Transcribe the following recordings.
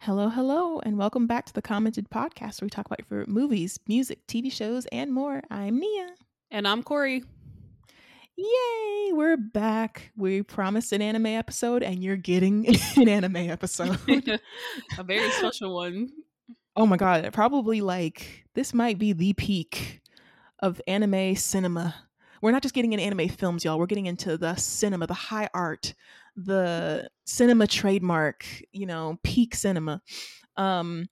Hello, hello, and welcome back to the Commented Podcast where we talk about your favorite movies, music, TV shows, and more. I'm Nia. And I'm Corey. Yay, we're back. We promised an anime episode, and you're getting an anime episode. a very special one. Oh my god, probably like this might be the peak of anime cinema. We're not just getting into anime films, y'all. We're getting into the cinema, the high art, the cinema trademark, you know, peak cinema. Um,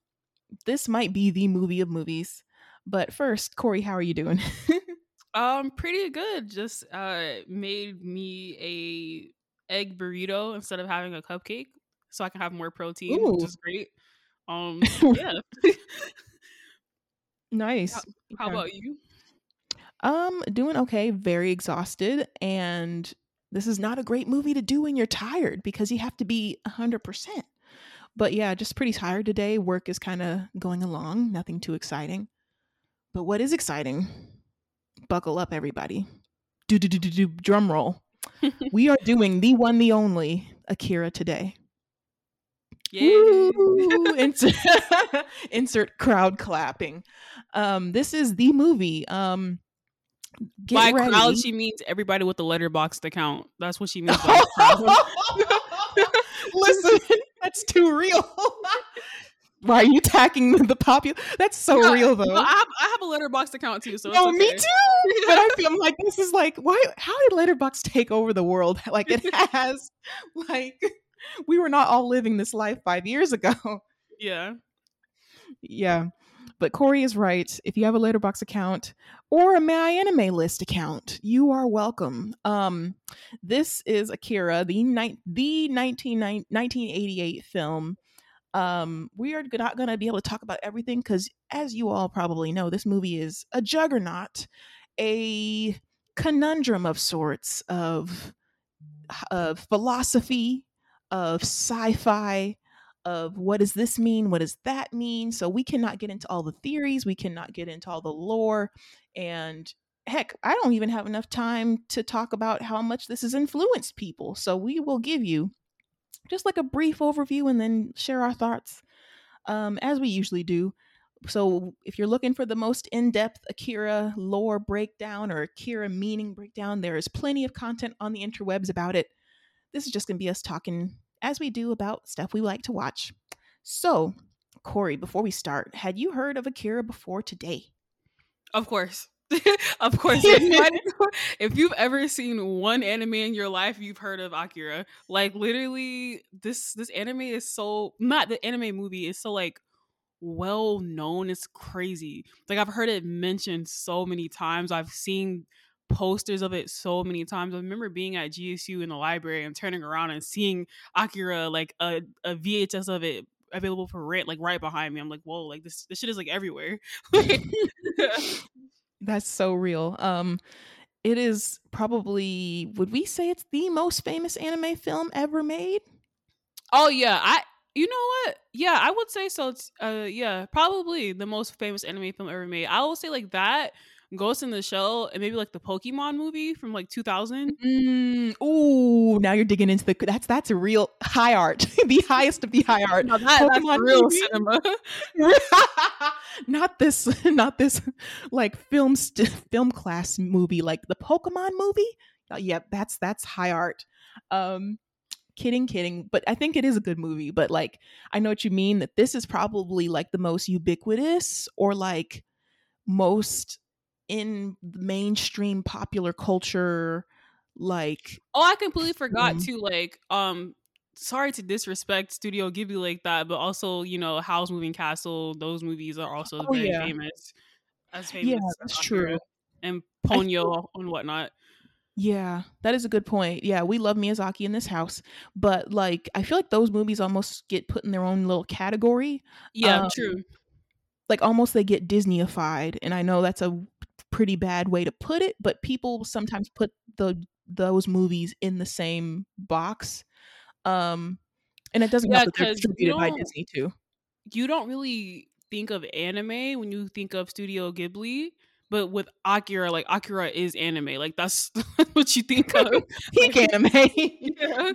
this might be the movie of movies. But first, Corey, how are you doing? um, pretty good. Just uh made me a egg burrito instead of having a cupcake, so I can have more protein, Ooh. which is great. Um, yeah. nice. How, how about you? Um, doing okay. Very exhausted, and this is not a great movie to do when you're tired because you have to be 100%. But yeah, just pretty tired today. Work is kind of going along, nothing too exciting. But what is exciting? Buckle up, everybody. Do do do do do drum roll. we are doing the one, the only Akira today. Yeah. insert, insert crowd clapping. Um, this is the movie. Um, Get by ready. crowd, she means everybody with the Letterboxd account. That's what she means by crowd. Listen, that's too real. Why are you attacking the popular? That's so no, real, though. No, I, have, I have a Letterboxd account too, so oh, okay. me too. but I feel like this is like, why? How did Letterboxd take over the world? Like it has. like we were not all living this life five years ago. Yeah. Yeah. But Corey is right. If you have a Letterboxd account or a My Anime List account, you are welcome. Um, this is Akira, the ni- the 19, 1988 film. Um, we are not going to be able to talk about everything because, as you all probably know, this movie is a juggernaut, a conundrum of sorts of of philosophy, of sci-fi, of what does this mean? What does that mean? So we cannot get into all the theories, we cannot get into all the lore. And heck, I don't even have enough time to talk about how much this has influenced people. So we will give you just like a brief overview and then share our thoughts um, as we usually do. So if you're looking for the most in-depth Akira lore breakdown or Akira meaning breakdown, there is plenty of content on the interwebs about it. This is just going to be us talking as we do about stuff we like to watch. So, Corey, before we start, had you heard of Akira before today? Of course. of course. if you've ever seen one anime in your life, you've heard of Akira. Like literally this this anime is so not the anime movie is so like well known. It's crazy. Like I've heard it mentioned so many times. I've seen posters of it so many times. I remember being at GSU in the library and turning around and seeing Akira like a, a VHS of it available for rent like right behind me. I'm like, whoa, like this this shit is like everywhere. That's so real. Um it is probably would we say it's the most famous anime film ever made? Oh yeah, I you know what? Yeah, I would say so. It's, uh yeah, probably the most famous anime film ever made. I will say like that Ghost in the Shell and maybe like the Pokemon movie from like 2000. Mm, ooh, now you're digging into the that's that's a real high art, the highest of the high art. that, Pokemon real movie. cinema. not this, not this like film st- film class movie like the Pokemon movie. Uh, yep, yeah, that's that's high art. Um, kidding kidding but i think it is a good movie but like i know what you mean that this is probably like the most ubiquitous or like most in mainstream popular culture like oh i completely forgot um, to like um sorry to disrespect studio ghibli like that but also you know howl's moving castle those movies are also oh, very yeah. famous as famous yeah that's true and ponyo and whatnot yeah, that is a good point. Yeah, we love Miyazaki in this house, but like I feel like those movies almost get put in their own little category. Yeah, um, true. Like almost they get Disneyified, and I know that's a pretty bad way to put it, but people sometimes put the those movies in the same box. Um and it doesn't yeah, help that they're distributed by Disney too. You don't really think of anime when you think of Studio Ghibli, but with Akira, like Akira is anime. Like that's what you think of. Peak anime. yeah.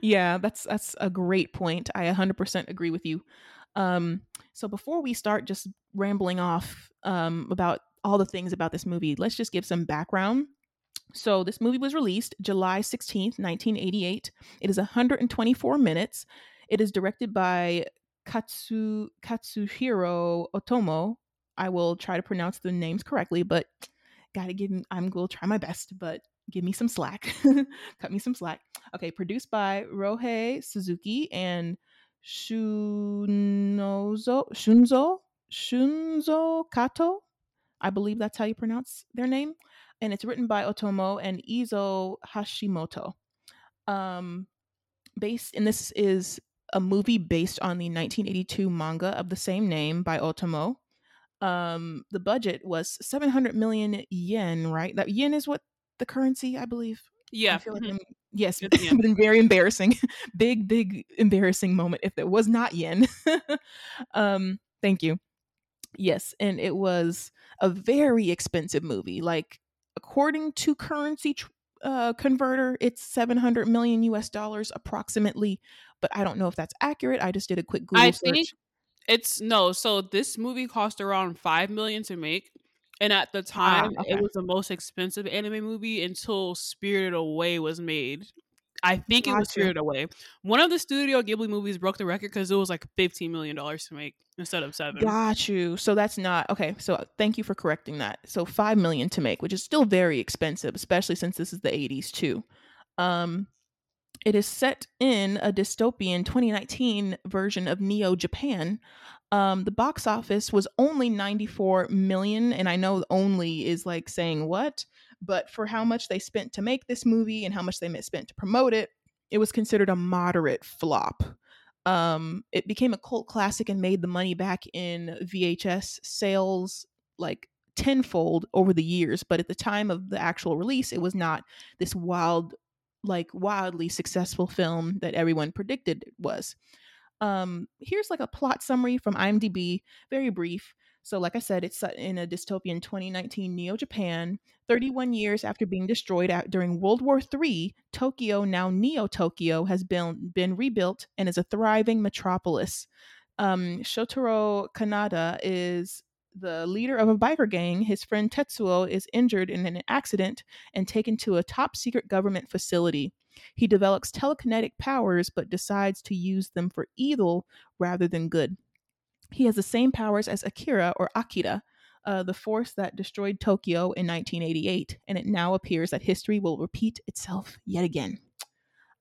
yeah, that's that's a great point. I 100% agree with you. Um, so before we start just rambling off um, about all the things about this movie, let's just give some background. So this movie was released July 16th, 1988. It is 124 minutes. It is directed by Katsu Katsuhiro Otomo. I will try to pronounce the names correctly, but gotta give I'm going to try my best, but give me some slack. Cut me some slack. Okay, produced by Ryohei Suzuki and Shunzo Shunzo Shunzo Kato. I believe that's how you pronounce their name. And it's written by Otomo and Izo Hashimoto. Um, based, and this is a movie based on the 1982 manga of the same name by Otomo. Um, the budget was 700 million yen, right? That yen is what the currency, I believe. Yeah. I feel like mm-hmm. yes, it's yeah. been very embarrassing. big, big embarrassing moment if it was not yen. um, thank you. Yes, and it was a very expensive movie. Like according to currency tr- uh, converter, it's 700 million US dollars approximately, but I don't know if that's accurate. I just did a quick Google I search. Think it's no. So this movie cost around 5 million to make. And at the ah, time, ah, okay. it was the most expensive anime movie until Spirited Away was made. I think it was Spirited Away. One of the Studio Ghibli movies broke the record because it was like fifteen million dollars to make instead of seven. Got you. So that's not okay. So thank you for correcting that. So five million to make, which is still very expensive, especially since this is the eighties too. Um, it is set in a dystopian 2019 version of Neo Japan. Um, the box office was only 94 million, and I know only is like saying what, but for how much they spent to make this movie and how much they spent to promote it, it was considered a moderate flop. Um, it became a cult classic and made the money back in VHS sales like tenfold over the years. But at the time of the actual release, it was not this wild, like wildly successful film that everyone predicted it was. Um, here's like a plot summary from IMDb, very brief. So, like I said, it's set in a dystopian 2019 Neo Japan. 31 years after being destroyed at, during World War III, Tokyo, now Neo Tokyo, has been, been rebuilt and is a thriving metropolis. Um, Shotaro Kaneda is the leader of a biker gang. His friend Tetsuo is injured in an accident and taken to a top secret government facility. He develops telekinetic powers but decides to use them for evil rather than good. He has the same powers as Akira or Akira, uh, the force that destroyed Tokyo in 1988, and it now appears that history will repeat itself yet again.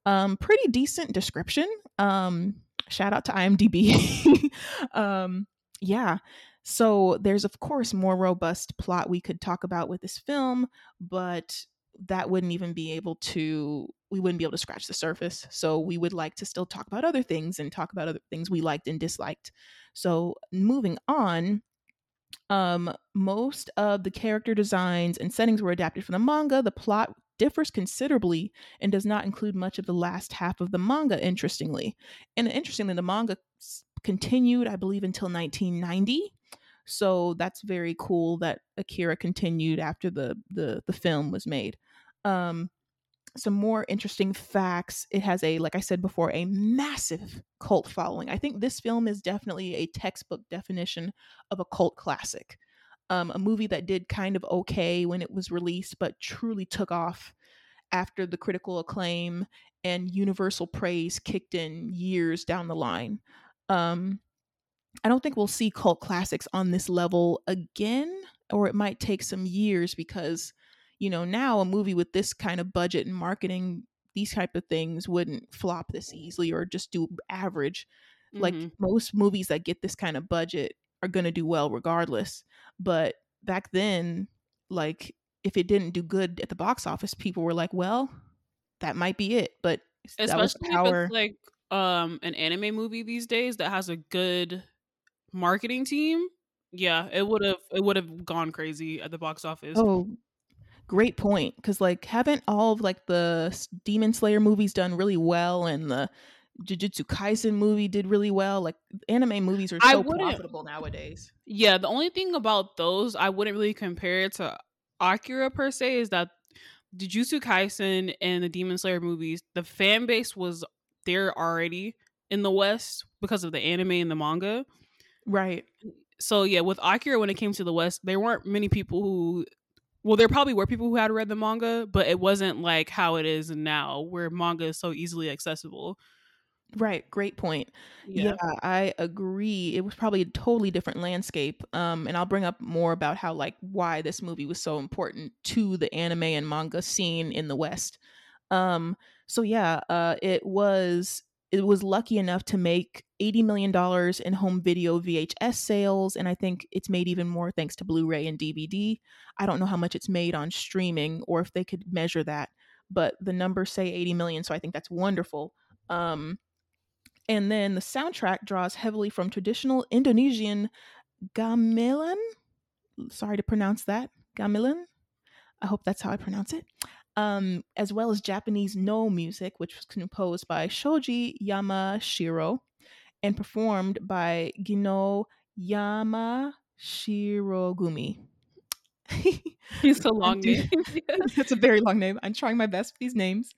Um, pretty decent description. Um, shout out to IMDb. um, yeah. So there's of course more robust plot we could talk about with this film, but that wouldn't even be able to we wouldn't be able to scratch the surface. So we would like to still talk about other things and talk about other things we liked and disliked. So moving on, um, most of the character designs and settings were adapted from the manga. The plot differs considerably and does not include much of the last half of the manga, interestingly. And interestingly, the manga continued, I believe, until 1990. So that's very cool that Akira continued after the the, the film was made. Um, some more interesting facts. It has a, like I said before, a massive cult following. I think this film is definitely a textbook definition of a cult classic. Um, a movie that did kind of okay when it was released, but truly took off after the critical acclaim and universal praise kicked in years down the line. Um, I don't think we'll see cult classics on this level again, or it might take some years because you know now a movie with this kind of budget and marketing these type of things wouldn't flop this easily or just do average mm-hmm. like most movies that get this kind of budget are going to do well regardless but back then like if it didn't do good at the box office people were like well that might be it but especially power. if it's like um an anime movie these days that has a good marketing team yeah it would have it would have gone crazy at the box office oh great point because like haven't all of like the demon slayer movies done really well and the Jujutsu Kaisen movie did really well. Like anime movies are so profitable nowadays. Yeah, the only thing about those I wouldn't really compare it to Akira per se is that Jujutsu Kaisen and the Demon Slayer movies, the fan base was there already in the West because of the anime and the manga. Right. So yeah, with Akira when it came to the West, there weren't many people who well, there probably were people who had read the manga, but it wasn't like how it is now, where manga is so easily accessible. Right, great point. Yeah. yeah. I agree. It was probably a totally different landscape. Um, and I'll bring up more about how like why this movie was so important to the anime and manga scene in the West. Um, so yeah, uh, it was it was lucky enough to make $80 million in home video VHS sales. And I think it's made even more thanks to Blu ray and DVD. I don't know how much it's made on streaming or if they could measure that, but the numbers say 80 million. So I think that's wonderful. Um, and then the soundtrack draws heavily from traditional Indonesian gamelan. Sorry to pronounce that. Gamelan. I hope that's how I pronounce it. Um, as well as Japanese Noh music, which was composed by Shoji Yamashiro and performed by Gino Yamashirogumi. it's a long name. it's a very long name. I'm trying my best with these names.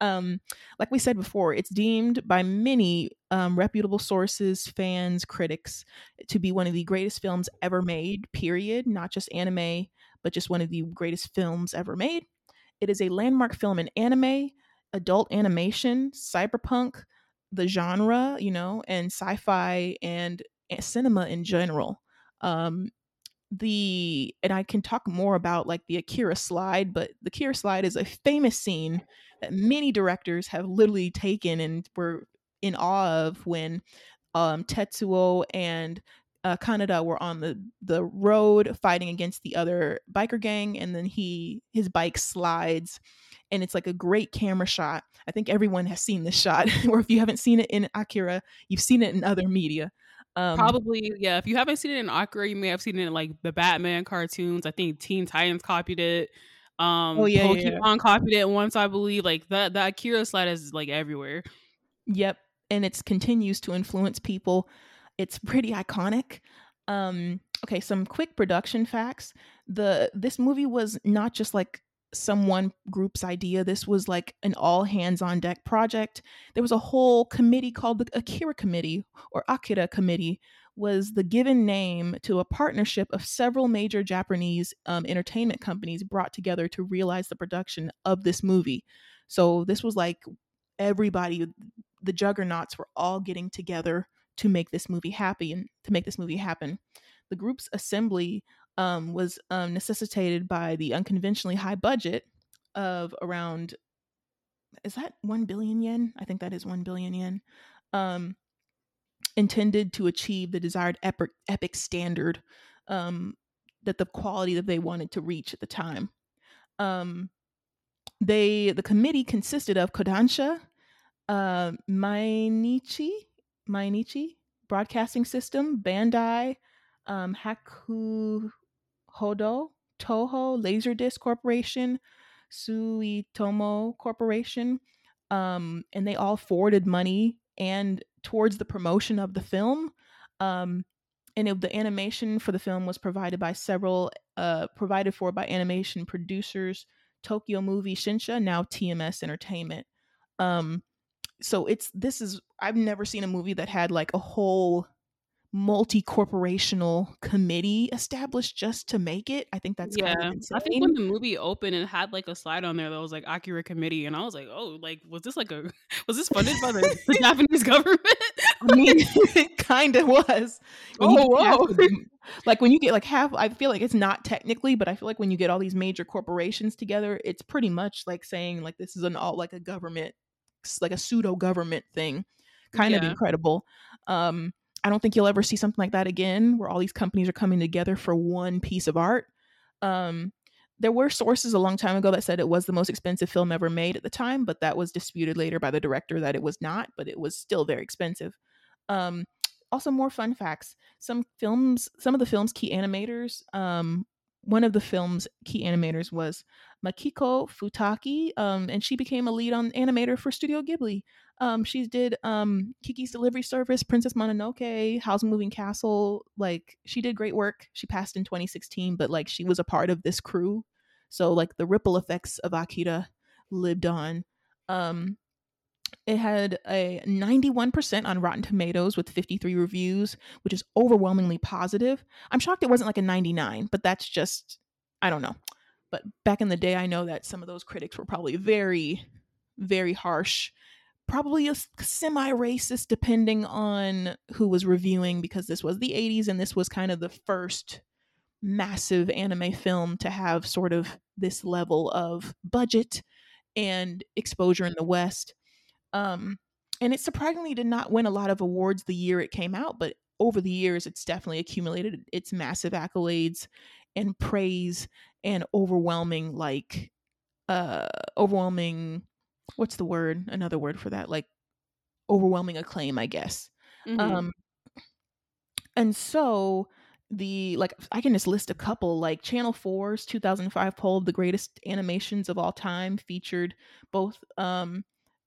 Um, like we said before, it's deemed by many um, reputable sources, fans, critics, to be one of the greatest films ever made, period. Not just anime, but just one of the greatest films ever made. It is a landmark film in anime, adult animation, cyberpunk, the genre, you know, and sci fi and cinema in general. Um, the and I can talk more about like the Akira slide, but the Akira slide is a famous scene that many directors have literally taken and were in awe of when um, Tetsuo and uh, Kaneda were on the the road fighting against the other biker gang, and then he his bike slides, and it's like a great camera shot. I think everyone has seen this shot, or if you haven't seen it in Akira, you've seen it in other media. Um, Probably, yeah. If you haven't seen it in Akira, you may have seen it in like the Batman cartoons. I think Teen Titans copied it. Um, oh yeah, Pokemon yeah. copied it once, I believe. Like the the Akira slide is like everywhere. Yep, and it continues to influence people. It's pretty iconic. Um, okay, some quick production facts. The this movie was not just like some one group's idea. This was like an all hands on deck project. There was a whole committee called the Akira Committee or Akira Committee was the given name to a partnership of several major Japanese um, entertainment companies brought together to realize the production of this movie. So this was like everybody, the juggernauts were all getting together to make this movie happy and to make this movie happen. The group's assembly um, was um, necessitated by the unconventionally high budget of around is that 1 billion yen i think that is 1 billion yen um, intended to achieve the desired epic, epic standard um, that the quality that they wanted to reach at the time um, they the committee consisted of kodansha uh, mainichi mainichi broadcasting system bandai um, haku Hodo, Toho, Laserdisc Corporation, Suitomo Corporation, um, and they all forwarded money and towards the promotion of the film. Um, and it, the animation for the film was provided by several, uh, provided for by animation producers, Tokyo Movie Shinsha, now TMS Entertainment. Um, so it's this is I've never seen a movie that had like a whole multi-corporational committee established just to make it. I think that's yeah. Kind of I think when the movie opened and had like a slide on there that was like Akira Committee, and I was like, oh, like was this like a was this funded by the, the Japanese government? I mean, it kind of was. When oh, whoa. like when you get like half, I feel like it's not technically, but I feel like when you get all these major corporations together, it's pretty much like saying like this is an all like a government, like a pseudo government thing. Kind yeah. of incredible. Um, I don't think you'll ever see something like that again, where all these companies are coming together for one piece of art. Um, there were sources a long time ago that said it was the most expensive film ever made at the time, but that was disputed later by the director that it was not, but it was still very expensive. Um, also, more fun facts: some films, some of the film's key animators um, one of the film's key animators was Makiko Futaki, um, and she became a lead on animator for Studio Ghibli. Um, she did um, Kiki's Delivery Service, Princess Mononoke, Howl's Moving Castle. Like she did great work. She passed in 2016, but like she was a part of this crew, so like the ripple effects of Akira lived on. Um, it had a 91% on Rotten Tomatoes with 53 reviews, which is overwhelmingly positive. I'm shocked it wasn't like a 99, but that's just, I don't know. But back in the day, I know that some of those critics were probably very, very harsh. Probably a semi racist, depending on who was reviewing, because this was the 80s and this was kind of the first massive anime film to have sort of this level of budget and exposure in the West. Um, and it surprisingly did not win a lot of awards the year it came out, but over the years, it's definitely accumulated its massive accolades and praise and overwhelming, like, uh, overwhelming. What's the word? Another word for that, like, overwhelming acclaim, I guess. Mm-hmm. Um, and so the like I can just list a couple like Channel 4's 2005 poll of the greatest animations of all time featured both um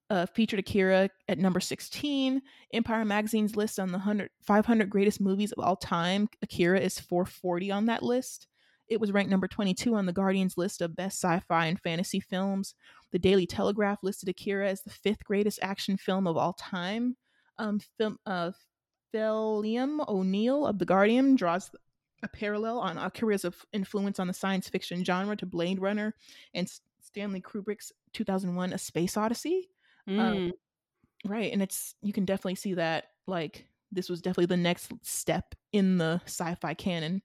uh, featured Akira at number 16. Empire Magazine's list on the 100, 500 greatest movies of all time. Akira is 440 on that list. It was ranked number 22 on the Guardian's list of best sci fi and fantasy films. The Daily Telegraph listed Akira as the fifth greatest action film of all time. Um, film, uh, Phelim O'Neil of The Guardian draws a parallel on Akira's influence on the science fiction genre to Blade Runner and Stanley Kubrick's 2001 A Space Odyssey. Um, mm. Um, right. And it's, you can definitely see that, like, this was definitely the next step in the sci fi canon.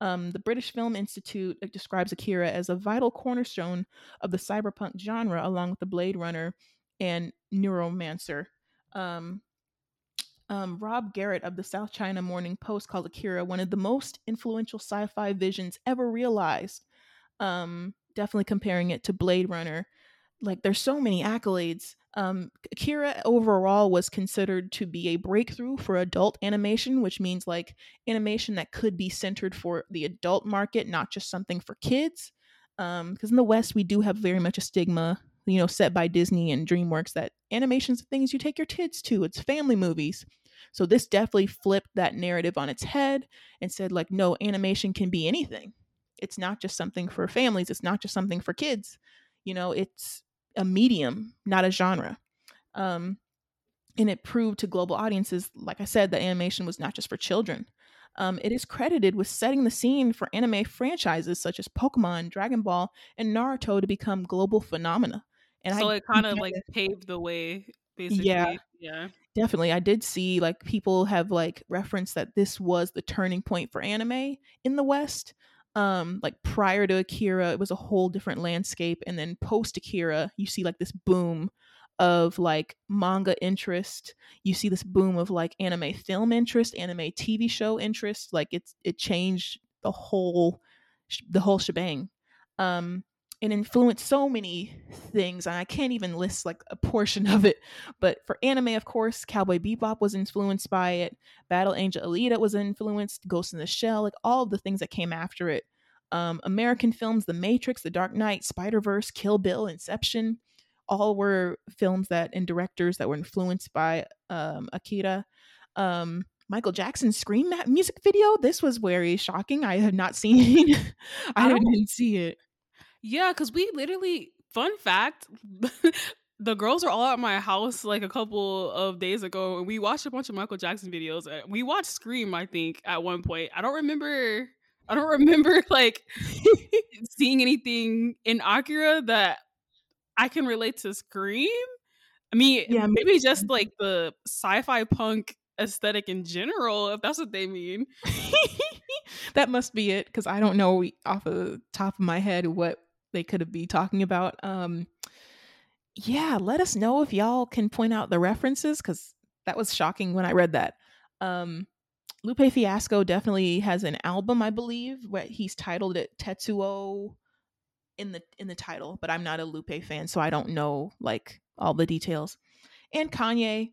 Um, the British Film Institute uh, describes Akira as a vital cornerstone of the cyberpunk genre, along with the Blade Runner and Neuromancer. Um, um, Rob Garrett of the South China Morning Post called Akira one of the most influential sci fi visions ever realized. Um, definitely comparing it to Blade Runner. Like, there's so many accolades um, Akira overall was considered to be a breakthrough for adult animation, which means like animation that could be centered for the adult market, not just something for kids. Because um, in the West, we do have very much a stigma, you know, set by Disney and DreamWorks that animation's things you take your kids to. It's family movies. So this definitely flipped that narrative on its head and said, like, no, animation can be anything. It's not just something for families. It's not just something for kids. You know, it's a medium, not a genre. Um, and it proved to global audiences, like I said, that animation was not just for children. Um, it is credited with setting the scene for anime franchises such as Pokemon, Dragon Ball, and Naruto to become global phenomena. And so I, it kind of like paved the way, basically. Yeah, yeah, definitely. I did see like people have like referenced that this was the turning point for anime in the West um like prior to akira it was a whole different landscape and then post akira you see like this boom of like manga interest. You see this boom of like anime film interest anime tv show interest like it's it changed the whole the whole shebang. Um and influenced so many things and i can't even list like a portion of it but for anime of course cowboy bebop was influenced by it battle angel alita was influenced ghost in the shell like all the things that came after it um, american films the matrix the dark knight spider-verse kill bill inception all were films that and directors that were influenced by um, akira um, Michael Jackson's Scream music video. This was very shocking. I have not seen. I, I didn't see it. Yeah, because we literally, fun fact, the girls are all at my house like a couple of days ago, and we watched a bunch of Michael Jackson videos. Eh, we watched Scream, I think, at one point. I don't remember. I don't remember like seeing anything in Akira that I can relate to Scream. I mean, yeah, maybe just like the sci-fi punk aesthetic in general, if that's what they mean. that must be it, because I don't know off of the top of my head what they could be talking about. Um, yeah, let us know if y'all can point out the references because that was shocking when I read that. Um, Lupe Fiasco definitely has an album, I believe, where he's titled it Tetsuo in the in the title, but I'm not a Lupe fan, so I don't know like all the details. And Kanye,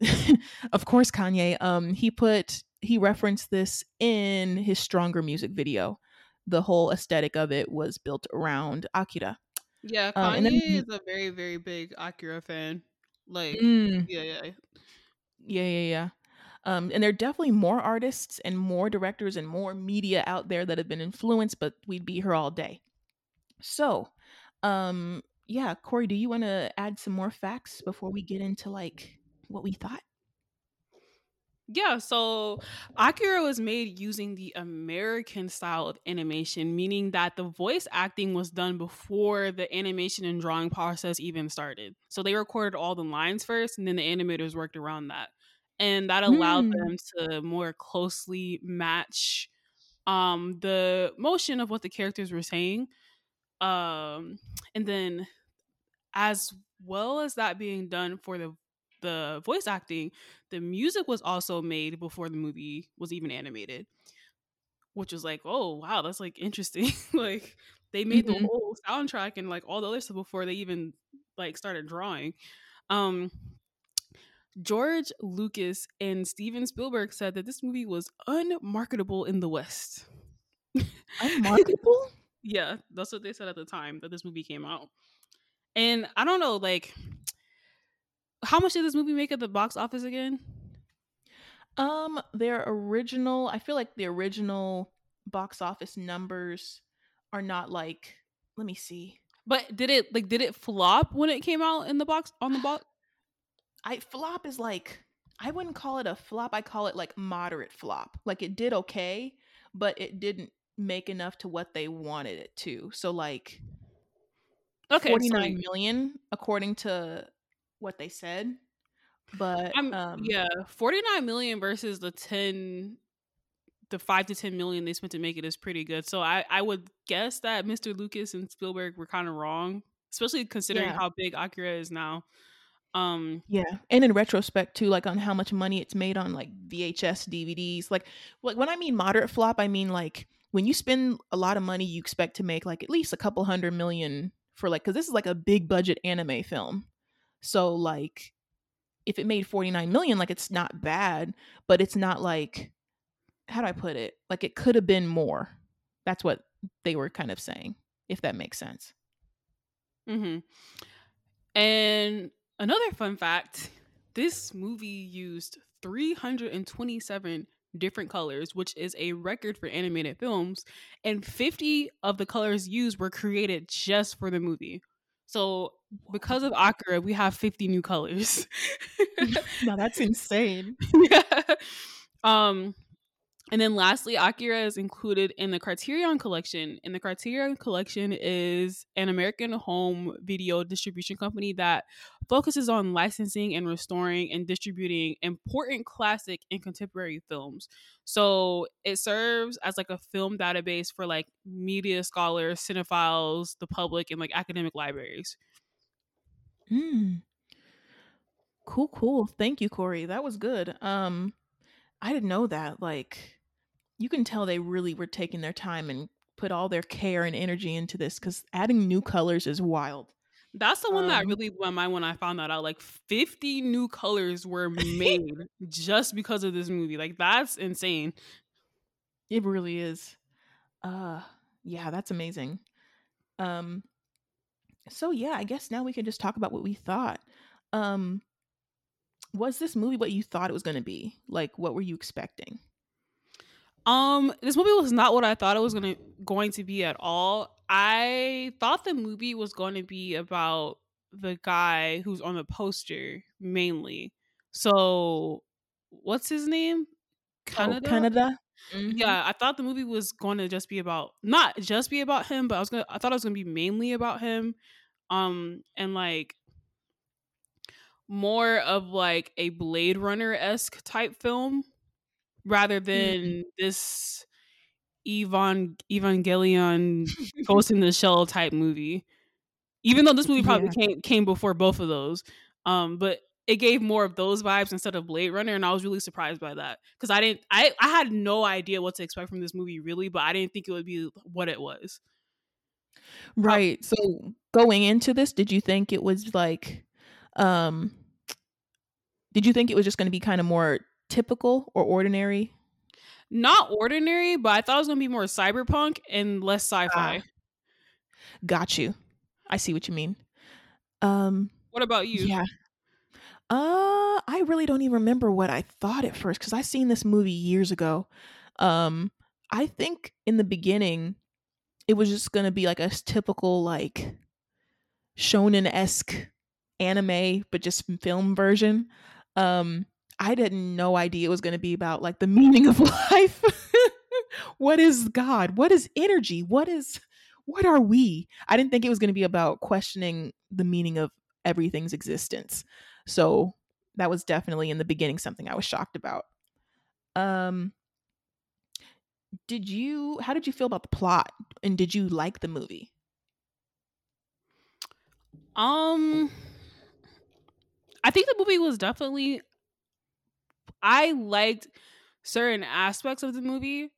of course, Kanye. Um, he put he referenced this in his Stronger music video the whole aesthetic of it was built around Akira. Yeah, Um, Kanye and then is a very, very big Akira fan. Like, Mm, yeah, yeah. yeah, yeah, yeah. Um, and there are definitely more artists and more directors and more media out there that have been influenced, but we'd be here all day. So, um, yeah, Corey, do you want to add some more facts before we get into like what we thought? Yeah, so Akira was made using the American style of animation, meaning that the voice acting was done before the animation and drawing process even started. So they recorded all the lines first, and then the animators worked around that. And that allowed Mm, them to more closely match um, the motion of what the characters were saying. Um, and then as well as that being done for the the voice acting, the music was also made before the movie was even animated, which was like, oh wow, that's like interesting. like they made the mhm. whole soundtrack and like all the other stuff before they even like started drawing. Um George Lucas and Steven Spielberg said that this movie was unmarketable in the West. Unmarketable? yeah, that's what they said at the time that this movie came out. And I don't know, like, how much did this movie make at the box office again? Um, their original, I feel like the original box office numbers are not like, let me see. But did it like did it flop when it came out in the box on the box? I flop is like I wouldn't call it a flop. I call it like moderate flop. Like it did okay, but it didn't make enough to what they wanted it to. So like Okay, forty so nine million according to what they said. But um yeah, forty nine million versus the ten, the five to ten million they spent to make it is pretty good. So I I would guess that Mr. Lucas and Spielberg were kind of wrong, especially considering yeah. how big Akira is now. Um, Yeah. And in retrospect too, like on how much money it's made on like VHS DVDs. Like like when I mean moderate flop, I mean like when you spend a lot of money, you expect to make like at least a couple hundred million for like because this is like a big budget anime film. So like if it made 49 million, like it's not bad, but it's not like how do I put it? Like it could have been more. That's what they were kind of saying, if that makes sense. hmm And another fun fact this movie used 327 different colors, which is a record for animated films, and 50 of the colors used were created just for the movie. So, because of Akira, we have 50 new colors. now that's insane. yeah. Um, and then lastly, Akira is included in the Criterion Collection. And the Criterion Collection is an American home video distribution company that focuses on licensing and restoring and distributing important classic and contemporary films. So it serves as like a film database for like media scholars, cinephiles, the public, and like academic libraries. Mm. Cool, cool. Thank you, Corey. That was good. Um, I didn't know that. Like, you can tell they really were taking their time and put all their care and energy into this because adding new colors is wild. That's the one that Um, really blew my mind when I found that out. Like 50 new colors were made just because of this movie. Like that's insane. it really is. Uh, yeah, that's amazing. Um, so yeah, I guess now we can just talk about what we thought. Um, was this movie what you thought it was going to be? Like, what were you expecting? Um, this movie was not what I thought it was gonna going to be at all. I thought the movie was going to be about the guy who's on the poster mainly. So, what's his name? Oh, Kaneda. Mhm. Yeah, I thought the movie was going to just be about not just be about him, but I was gonna I thought it was gonna be mainly about him. Um, and like more of like a Blade Runner esque type film rather Mm. than this Evan Evangelion Ghost in the Shell type movie. Even though this movie probably Yeah. came came before both of those, um, but it gave more of those vibes instead of Blade Runner, and I was really surprised by that because I didn't, I, I had no idea what to expect from this movie really, but I didn't think it would be what it was. Right. So going into this, did you think it was like um did you think it was just going to be kind of more typical or ordinary? not ordinary, but I thought it was gonna be more cyberpunk and less sci-fi. Ah. Got you. I see what you mean. Um, what about you? yeah. Uh, I really don't even remember what I thought at first because I seen this movie years ago. Um, I think in the beginning, it was just gonna be like a typical like shonen esque anime, but just film version. Um, I didn't no idea it was gonna be about like the meaning of life. what is God? What is energy? What is what are we? I didn't think it was gonna be about questioning the meaning of everything's existence. So that was definitely in the beginning something I was shocked about. Um, did you? How did you feel about the plot? And did you like the movie? Um, I think the movie was definitely. I liked certain aspects of the movie,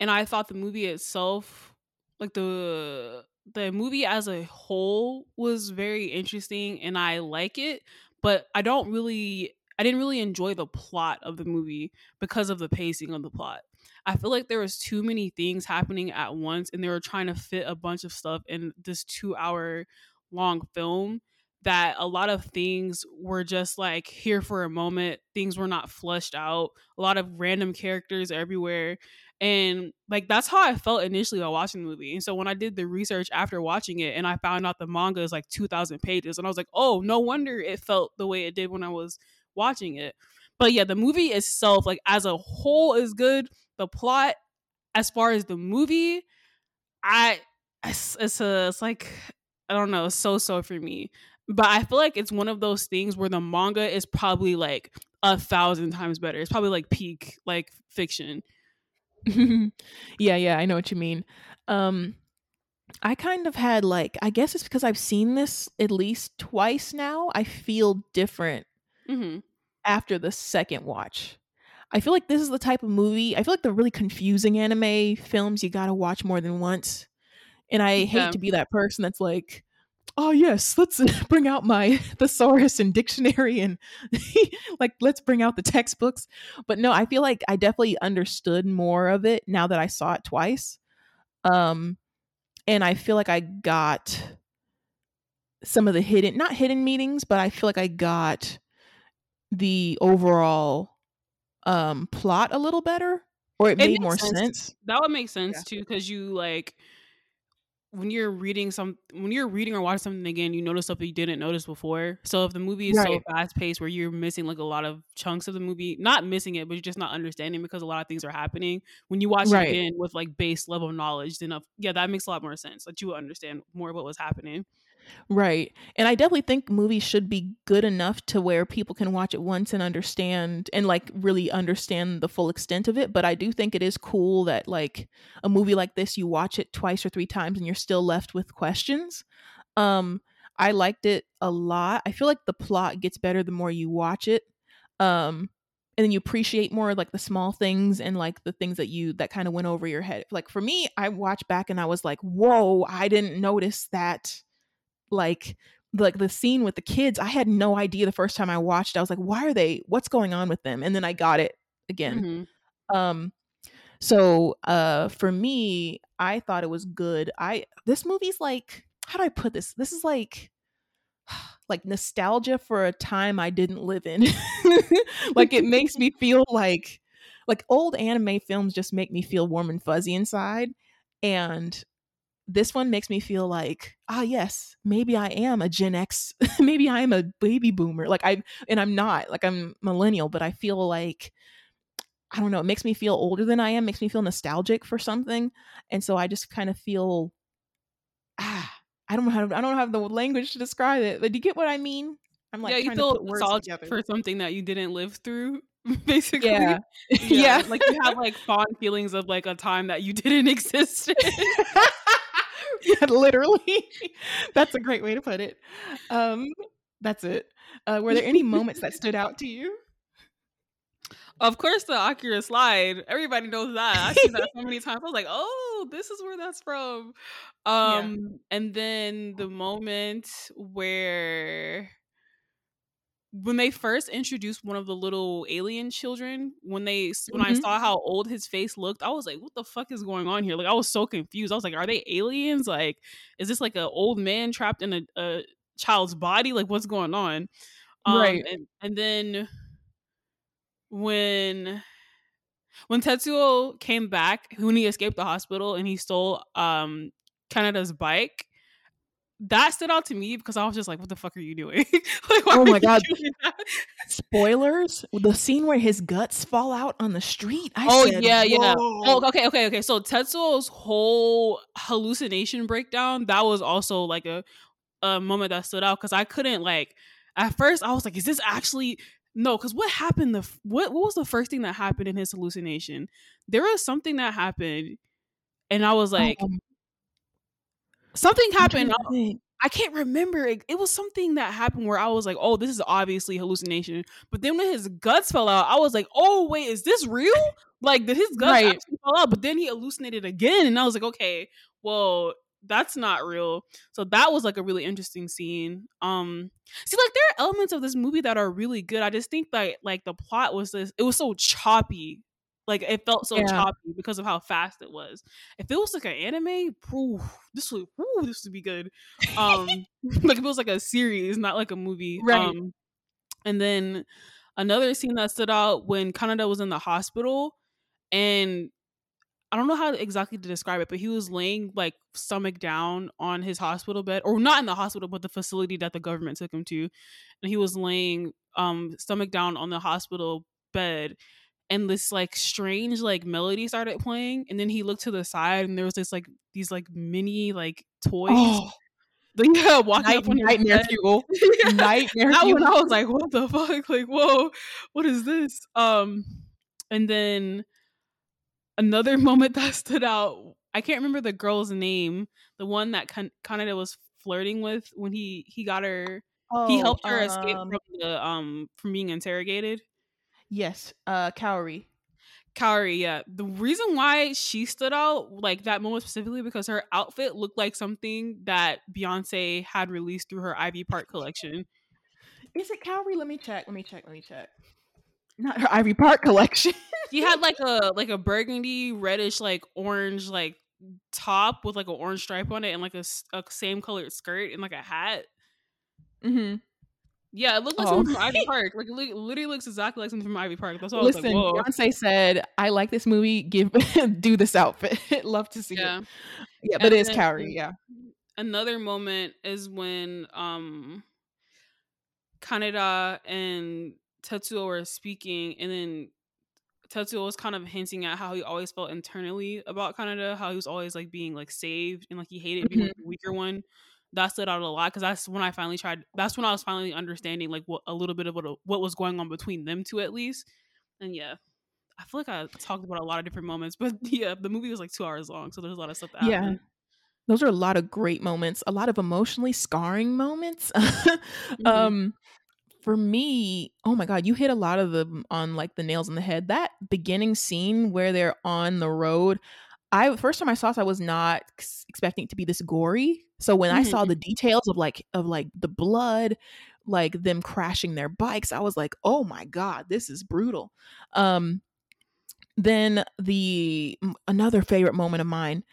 and I thought the movie itself, like the the movie as a whole, was very interesting, and I like it. But I don't really, I didn't really enjoy the plot of the movie because of the pacing of the plot. I feel like there was too many things happening at once, and they were trying to fit a bunch of stuff in this two hour long film that a lot of things were just like here for a moment. Things were not flushed out. A lot of random characters everywhere and like that's how i felt initially while watching the movie and so when i did the research after watching it and i found out the manga is like 2000 pages and i was like oh no wonder it felt the way it did when i was watching it but yeah the movie itself like as a whole is good the plot as far as the movie i it's, it's a it's like I don't know, so so for me. But I feel like it's one of those things where the manga is probably like a thousand times better. It's probably like peak like fiction. yeah, yeah, I know what you mean. Um I kind of had like I guess it's because I've seen this at least twice now. I feel different Mm-hmm. after the second watch. I feel like this is the type of movie. I feel like the really confusing anime films you got to watch more than once. And I hate to be that person that's like, "Oh yes, let's bring out my thesaurus and dictionary and like let's bring out the textbooks." But no, I feel like I definitely understood more of it now that I saw it twice. Um and I feel like I got some of the hidden not hidden meanings, but I feel like I got the overall um plot a little better or it, It made more sense. sense. That would make sense Yeah. too, because you like when you're reading some when you're reading or watching something again, you notice stuff that you didn't notice before. So if the movie is so fast paced where you're missing like a lot of chunks of the movie, not missing it, but you're just not understanding because a lot of things are happening. When you watch Right. it again with like base level knowledge, then of yeah, that makes a lot more sense. That you understand more of what was happening. Right. And I definitely think movies should be good enough to where people can watch it once and understand and like really understand the full extent of it. But I do think it is cool that like a movie like this, you watch it twice or three times and you're still left with questions. Um, I liked it a lot. I feel like the plot gets better the more you watch it. Um, and then you appreciate more like the small things and like the things that you that kind of went over your head. Like for me, I watched back and I was like, whoa, I didn't notice that like like the scene with the kids i had no idea the first time i watched i was like why are they what's going on with them? And then i got it again. Mhm. um so uh for me i thought it was good. I this movie's like how do i put this? This is like like nostalgia for a time i didn't live in. Like it makes me feel like like old anime films just make me feel warm and fuzzy inside. And this one makes me feel like ah yes maybe i am a gen x maybe i am a baby boomer like i and i'm not like i'm millennial but i feel like i don't know it makes me feel older than i am makes me feel nostalgic for something and so i just kind of feel ah i don't know how to, i don't have the language to describe it but do you get what i mean i'm like yeah, you feel put nostalgic for something that you didn't live through, basically. yeah yeah like you have like fond feelings of like a time that you didn't exist. yeah, literally. That's a great way to put it. Um, that's it. Uh, were there any moments that stood out to you? Of course, the Akira slide. Everybody knows that. I've seen that so many times. I was like, oh, this is where that's from. Yeah. Um, and then the moment where when they first introduced one of the little alien children, when they when I Mhm. saw how old his face looked, I was like, "What the fuck is going on here?" Like, I was so confused. I was like, "Are they aliens? Like, is this like an old man trapped in a, a child's body? Like, what's going on?" Um, Right. And and then when when Tetsuo came back, when he escaped the hospital and he stole um Kaneda's bike, that stood out to me because I was just like, "What the fuck are you doing?" like, Oh my God. Spoilers. The scene where his guts fall out on the street. I Oh said, yeah, yeah. Oh, okay, okay, okay. So Tetsuo's whole hallucination breakdown that was also like a a moment that stood out because I couldn't like at first I was like, is this actually no? Because what happened? The f- what what was the first thing that happened in his hallucination? There was something that happened, and I was like, Um, something happened. I can't remember. It, it was something that happened where I was like, oh, this is obviously hallucination. But then when his guts fell out, I was like, oh, wait, is this real? Like, did his guts Right. actually fall out? But then he hallucinated again. And I was like, okay, well, that's not real. So that was like a really interesting scene. Um, see, like there are elements of this movie that are really good. I just think that like the plot was this, it was so choppy. Like it felt so Yeah. choppy because of how fast it was. If it was like an anime, phew, this would whew, this would be good. Um, like if it was like a series, not like a movie. Right. Um, and then another scene that stood out when Kaneda was in the hospital, and I don't know how exactly to describe it, but he was laying like stomach down on his hospital bed, or not in the hospital, but the facility that the government took him to, and he was laying um stomach down on the hospital bed and this like strange like melody started playing and then he looked to the side and there was this like these like mini like toys Oh, like yeah walking night, up on nightmare fuel. Nightmare that fuel. one I was like, what the fuck? Like, whoa, what is this? Um, and then another moment that stood out. I can't remember the girl's name, the one that Kan- Kaneda was flirting with when he he got her. he Oh, helped her escape um, from the um from being interrogated. Yes, uh, Cowrie. Kaori, yeah. The reason why she stood out, like that moment specifically, because her outfit looked like something that Beyonce had released through her Ivy Park collection. Is it Kaori? Let me check. Let me check. Let me check. Not her Ivy Park collection. She had like a like a burgundy, reddish, like orange, like top with like an orange stripe on it, and like a same colored skirt and like a hat. mm-hmm. Yeah, it looked like Oh. something from Ivy Park. Like it literally looks exactly like something from Ivy Park. That's why I was Listen, like, whoa. Beyonce said, "I like this movie. Give do this outfit. Love to see Yeah. it." Yeah, but And it is Kaori. Yeah. another moment is when um Kaneda and Tetsuo were speaking and then Tetsuo was kind of hinting at how he always felt internally about Kaneda, how he was always like being like saved and like he hated being like, the weaker one. That stood out a lot because that's when I finally tried. That's when I was finally understanding like what a little bit of what what was going on between them two at least. And yeah, I feel like I talked about a lot of different moments, but yeah, the movie was like two hours long, so there's a lot of stuff that Yeah. happened. Those are a lot of great moments, a lot of emotionally scarring moments. Mhm. um for me, oh my god, you hit a lot of them on like the nails on the head. That beginning scene where they're on the road, I first time I saw this, I was not expecting it to be this gory. So when I Mhm. saw the details of like of like the blood, like them crashing their bikes, I was like, "Oh my god, this is brutal." Um then the another favorite moment of mine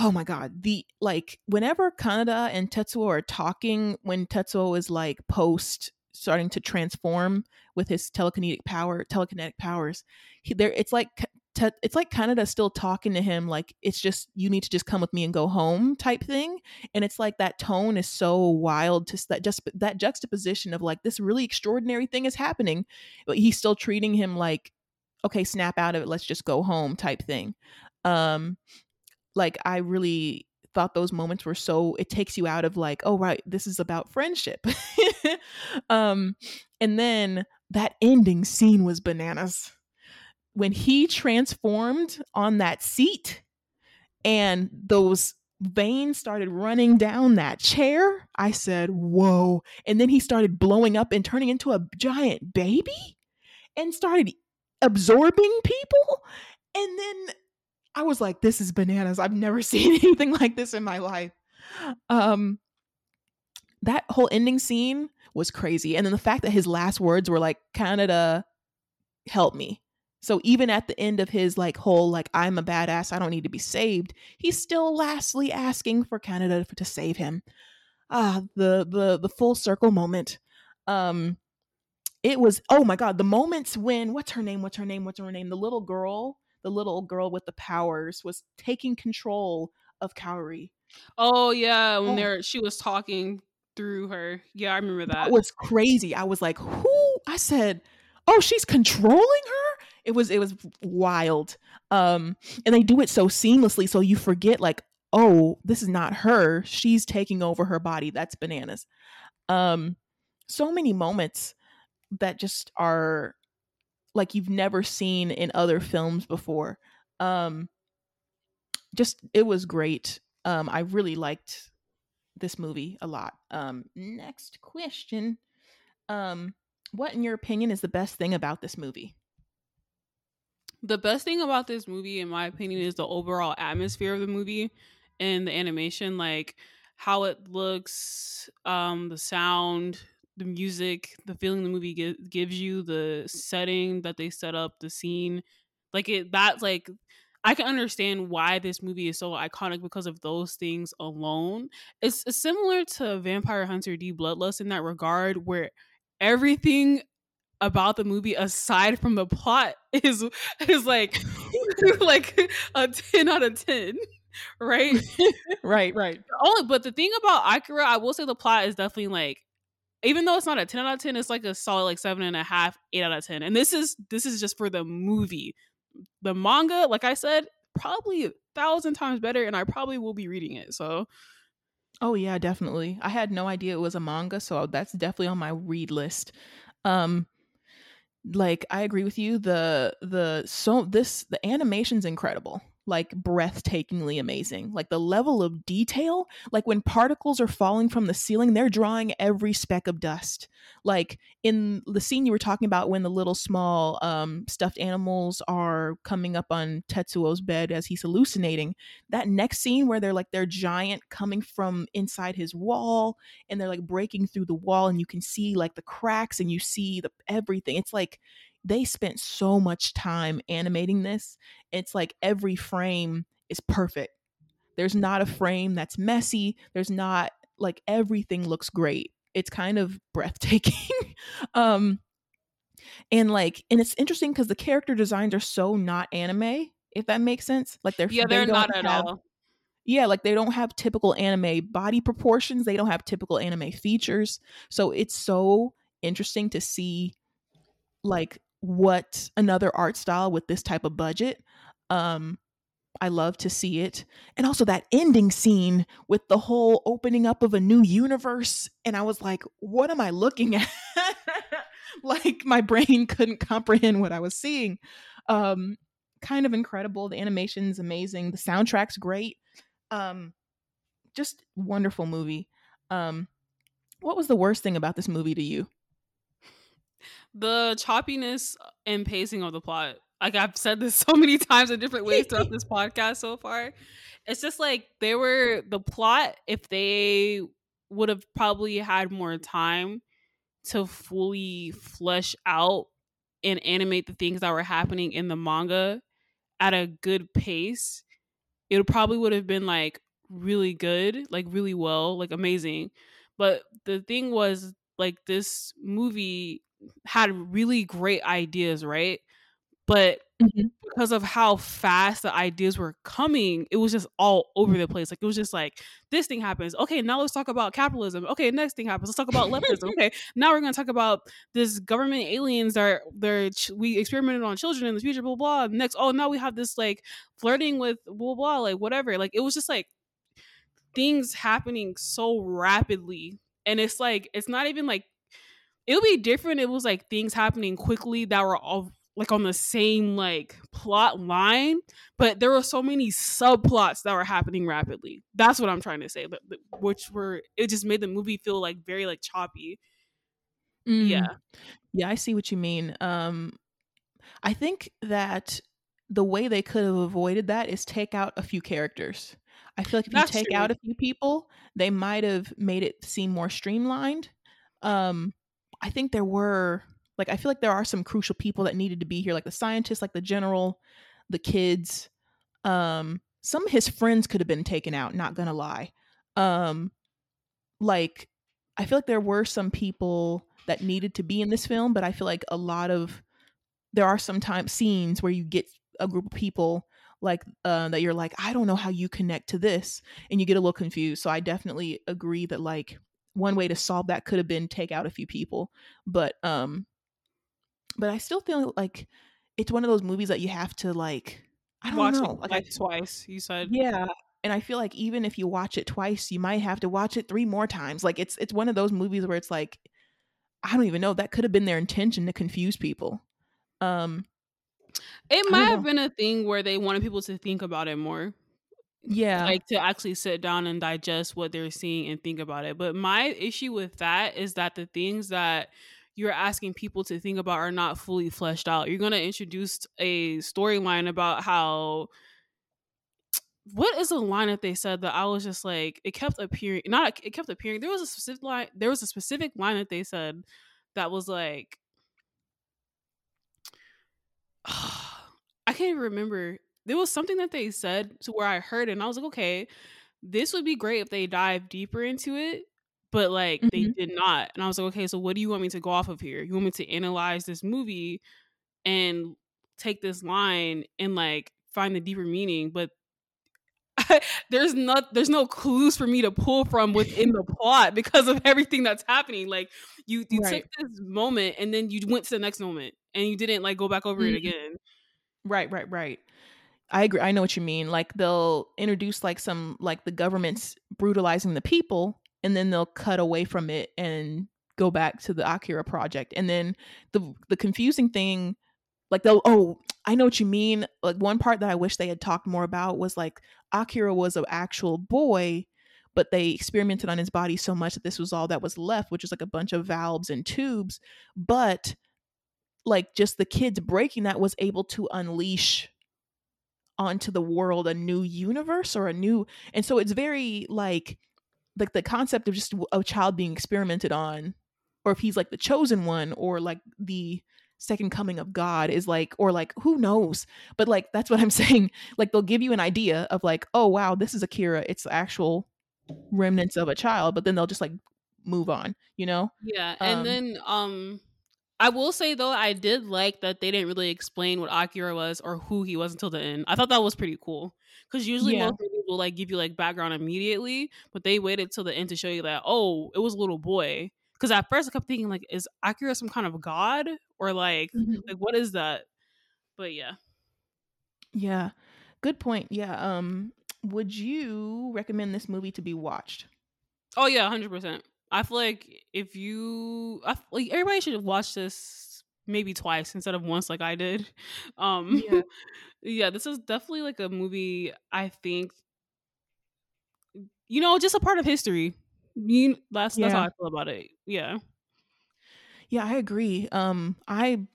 oh my god the like whenever kaneda and tetsuo are talking when tetsuo is like post starting to transform with his telekinetic power telekinetic powers he, there it's like It's like Kaneda still talking to him like it's just you need to just come with me and go home type thing and it's like that tone is so wild to that just that juxtaposition of like this really extraordinary thing is happening but he's still treating him like okay snap out of it let's just go home type thing. Um like i really thought those moments were so it takes you out of like oh right this is about friendship. Um and then that ending scene was bananas when he transformed on that seat and those veins started running down that chair i said whoa and then he started blowing up and turning into a giant baby and started absorbing people and then I was like, this is bananas. I've never seen anything like this in my life. Um that whole ending scene was crazy. And then the fact that his last words were like, Kaneda, help me. So even at the end of his like whole like I'm a badass, I don't need to be saved, he's still lastly asking for Kaneda to save him. Ah, the the the full circle moment. Um it was oh my god, the moments when what's her name? What's her name? What's her name? The little girl, the little girl with the powers was taking control of Kaori. Oh yeah, when oh. there she was talking through her. Yeah, I remember that. That was crazy. I was like, "Who?" I said, "Oh, she's controlling her." It was it was wild. Um and they do it so seamlessly so you forget like, "Oh, this is not her. She's taking over her body." That's bananas. Um so many moments that just are like you've never seen in other films before. Um just it was great. Um I really liked this movie a lot. Um, next question. Um, what, in your opinion, is the best thing about this movie? The best thing about this movie, in my opinion, is the overall atmosphere of the movie and the animation, like how it looks, um, the sound, the music, the feeling the movie gi- gives you, the setting that they set up, the scene, like it. That's like I can understand why this movie is so iconic because of those things alone. It's, similar to Vampire Hunter D Bloodlust in that regard, where everything about the movie aside from the plot is is like like a 10 out of 10 right right right only but the thing about akira i will say the plot is definitely like even though it's not a 10 out of 10 it's like a solid like seven and a half eight out of 10 and this is this is just for the movie the manga, like I said, probably a thousand times better, and I probably will be reading it. So, oh yeah, definitely. I had no idea it was a manga, so that's definitely on my read list. Um, like I agree with you. The the so this the animation's incredible like breathtakingly amazing. Like the level of detail, like when particles are falling from the ceiling, they're drawing every speck of dust. Like in the scene you were talking about when the little small um, stuffed animals are coming up on Tetsuo's bed as he's hallucinating. That next scene where they're like they're giant coming from inside his wall and they're like breaking through the wall and you can see like the cracks and you see the everything. It's like they spent so much time animating this. It's like every frame is perfect. There's not a frame that's messy. There's not like everything looks great. It's kind of breathtaking. um and like and it's interesting because the character designs are so not anime, if that makes sense. Like they're Yeah, they're they not at all. Yeah, like they don't have typical anime body proportions. They don't have typical anime features. So it's so interesting to see like what another art style with this type of budget um I love to see it. And also that ending scene with the whole opening up of a new universe. And I was like, what am I looking at? like my brain couldn't comprehend what I was seeing. Um, kind of incredible. The animation's amazing. The soundtrack's great. Um, just wonderful movie. Um, what was the worst thing about this movie to you? The choppiness and pacing of the plot. Like I've said this so many times in different ways throughout this podcast so far. It's just like they were the plot if they would have probably had more time to fully flesh out and animate the things that were happening in the manga at a good pace, it probably would have been like really good, like really well, like amazing. But the thing was like this movie had really great ideas, right? But mm-hmm. because of how fast the ideas were coming, it was just all over the place. Like it was just like this thing happens. Okay, now let's talk about capitalism. Okay, next thing happens. Let's talk about leftism. okay, now we're gonna talk about this government aliens are they're we experimented on children in the future. Blah blah. Next, oh now we have this like flirting with blah blah like whatever. Like it was just like things happening so rapidly, and it's like it's not even like it would be different it was like things happening quickly that were all like on the same like plot line but there were so many subplots that were happening rapidly that's what i'm trying to say but, but which were it just made the movie feel like very like choppy mm. yeah yeah i see what you mean um i think that the way they could have avoided that is take out a few characters I feel like if That's you take true. out a few people, they might have made it seem more streamlined. Um, I think there were like I feel like there are some crucial people that needed to be here, like the scientists, like the general, the kids. Um, some of his friends could have been taken out. Not gonna lie. Um, like I feel like there were some people that needed to be in this film, but I feel like a lot of there are sometimes scenes where you get a group of people like uh, that you're like I don't know how you connect to this, and you get a little confused. So I definitely agree that like one way to solve that could have been take out a few people, but um, but I still feel like it's one of those movies that you have to like I don't Watch know it like, like twice. You said yeah and i feel like even if you watch it twice you might have to watch it three more times like it's it's one of those movies where it's like i don't even know that could have been their intention to confuse people um it might have been a thing where they wanted people to think about it more. Yeah like to actually sit down and digest what they're seeing and think about it. But my issue with that is that the things that you're asking people to think about are not fully fleshed out. You're going to introduce a storyline about how what is the line that they said that I was just like it kept appearing not it kept appearing there was a specific line there was a specific line that they said that was like I can't even remember there was something that they said to where I heard it and I was like okay this would be great if they dive deeper into it but like they Mhm. did not and I was like okay so what do you want me to go off of here you want me to analyze this movie and take this line and like find the deeper meaning but there's not there's no clues for me to pull from within the plot because of everything that's happening like you you Right. took this moment and then you went to the next moment and you didn't like go back over it Mhm. again right right right i agree i know what you mean like they'll introduce like some like the government's brutalizing the people and then they'll cut away from it and go back to the akira project and then the the confusing thing like they'll oh i know what you mean like one part that i wish they had talked more about was like akira was an actual boy but they experimented on his body so much that this was all that was left which is like a bunch of valves and tubes but like just the kids breaking that was able to unleash onto the world a new universe or a new and so it's very like like the concept of just a child being experimented on or if he's like the chosen one or like the second coming of god is like or like who knows? But like that's what i'm saying. Like they'll give you an idea of like oh wow this is akira. It's actual remnants of a child but then they'll just like move on you know? Yeah and Um, then um I will say though, I did like that they didn't really explain what Akira was or who he was until the end. I thought that was pretty cool because usually Yeah. most movies will like give you like background immediately, but they waited till the end to show you that oh, it was a little boy. Because at first I kept thinking like, is Akira some kind of god or like like what is that? But yeah, Yeah. Good point. Yeah. Um would you recommend this movie to be watched? oh yeah, hundred percent. I feel like if you, I like everybody should watch this maybe twice instead of once like I did. Um, Yeah. yeah, this is definitely like a movie I think you know, just a part of history. You that's that's how Yeah. I feel about it. Yeah. Yeah, I agree. Um I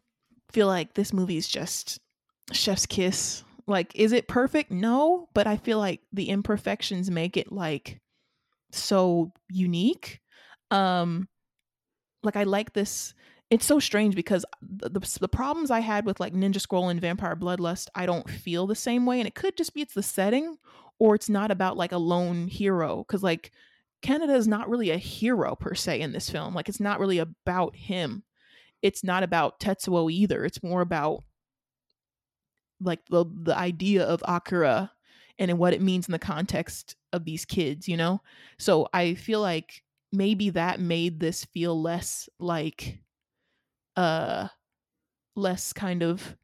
feel like this movie is just chef's kiss. Like is it perfect? No, but I feel like the imperfections make it like so unique. Um like I like this it's so strange because the, the the problems I had with like Ninja Scroll and Vampire Bloodlust, I don't feel the same way and it could just be it's the setting or it's not about like a lone hero cuz like Kaneda is not really a hero per se in this film. Like it's not really about him. It's not about Tetsuo either. It's more about like the the idea of Akira and what it means in the context of these kids, you know? So I feel like maybe that made this feel less like uh less kind of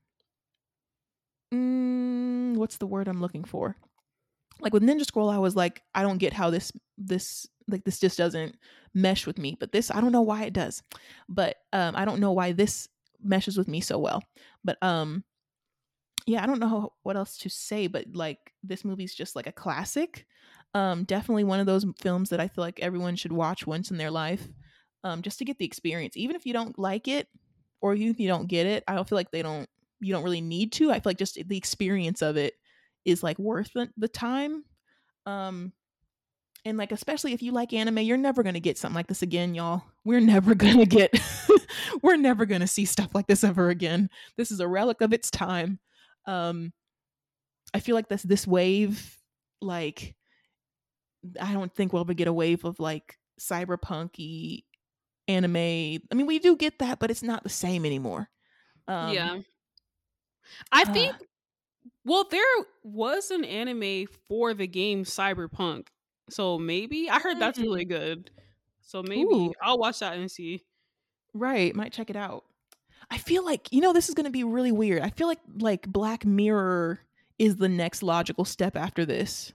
mm, what's the word I'm looking for? Like with Ninja Scroll, I was like, I don't get how this this like this just doesn't mesh with me. But this, I don't know why it does. But um, I don't know why this meshes with me so well. But um, yeah, I don't know what else to say. But like this movie's just like a classic. Um, definitely one of those films that I feel like everyone should watch once in their life, um, just to get the experience. Even if you don't like it, or even if you don't get it, I don't feel like they don't. You don't really need to. I feel like just the experience of it is like worth the, the time. Um and like especially if you like anime, you're never going to get something like this again, y'all. We're never going to get we're never going to see stuff like this ever again. This is a relic of its time. Um I feel like this this wave like I don't think we'll ever get a wave of like cyberpunky anime. I mean, we do get that, but it's not the same anymore. Um, yeah. I uh, think well, there was an anime for the game Cyberpunk. So maybe I heard that's really good. So maybe Ooh. I'll watch that and see. Right, might check it out. I feel like you know this is going to be really weird. I feel like like Black Mirror is the next logical step after this.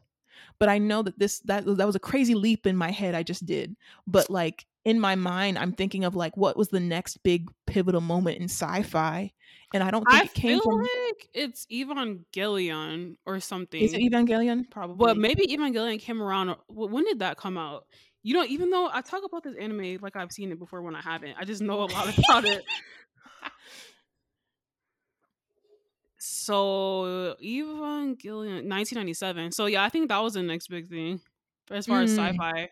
But I know that this that that was a crazy leap in my head I just did. But like in my mind I'm thinking of like what was the next big pivotal moment in sci-fi and I don't think I it came feel from like it's Evangelion or something. Is it Evangelion? Probably. But maybe Evangelion came around. When did that come out? You know, even though I talk about this anime like I've seen it before when I haven't, I just know a lot about it. So Evangelion, 1997. So yeah, I think that was the next big thing as far mm. as sci-fi.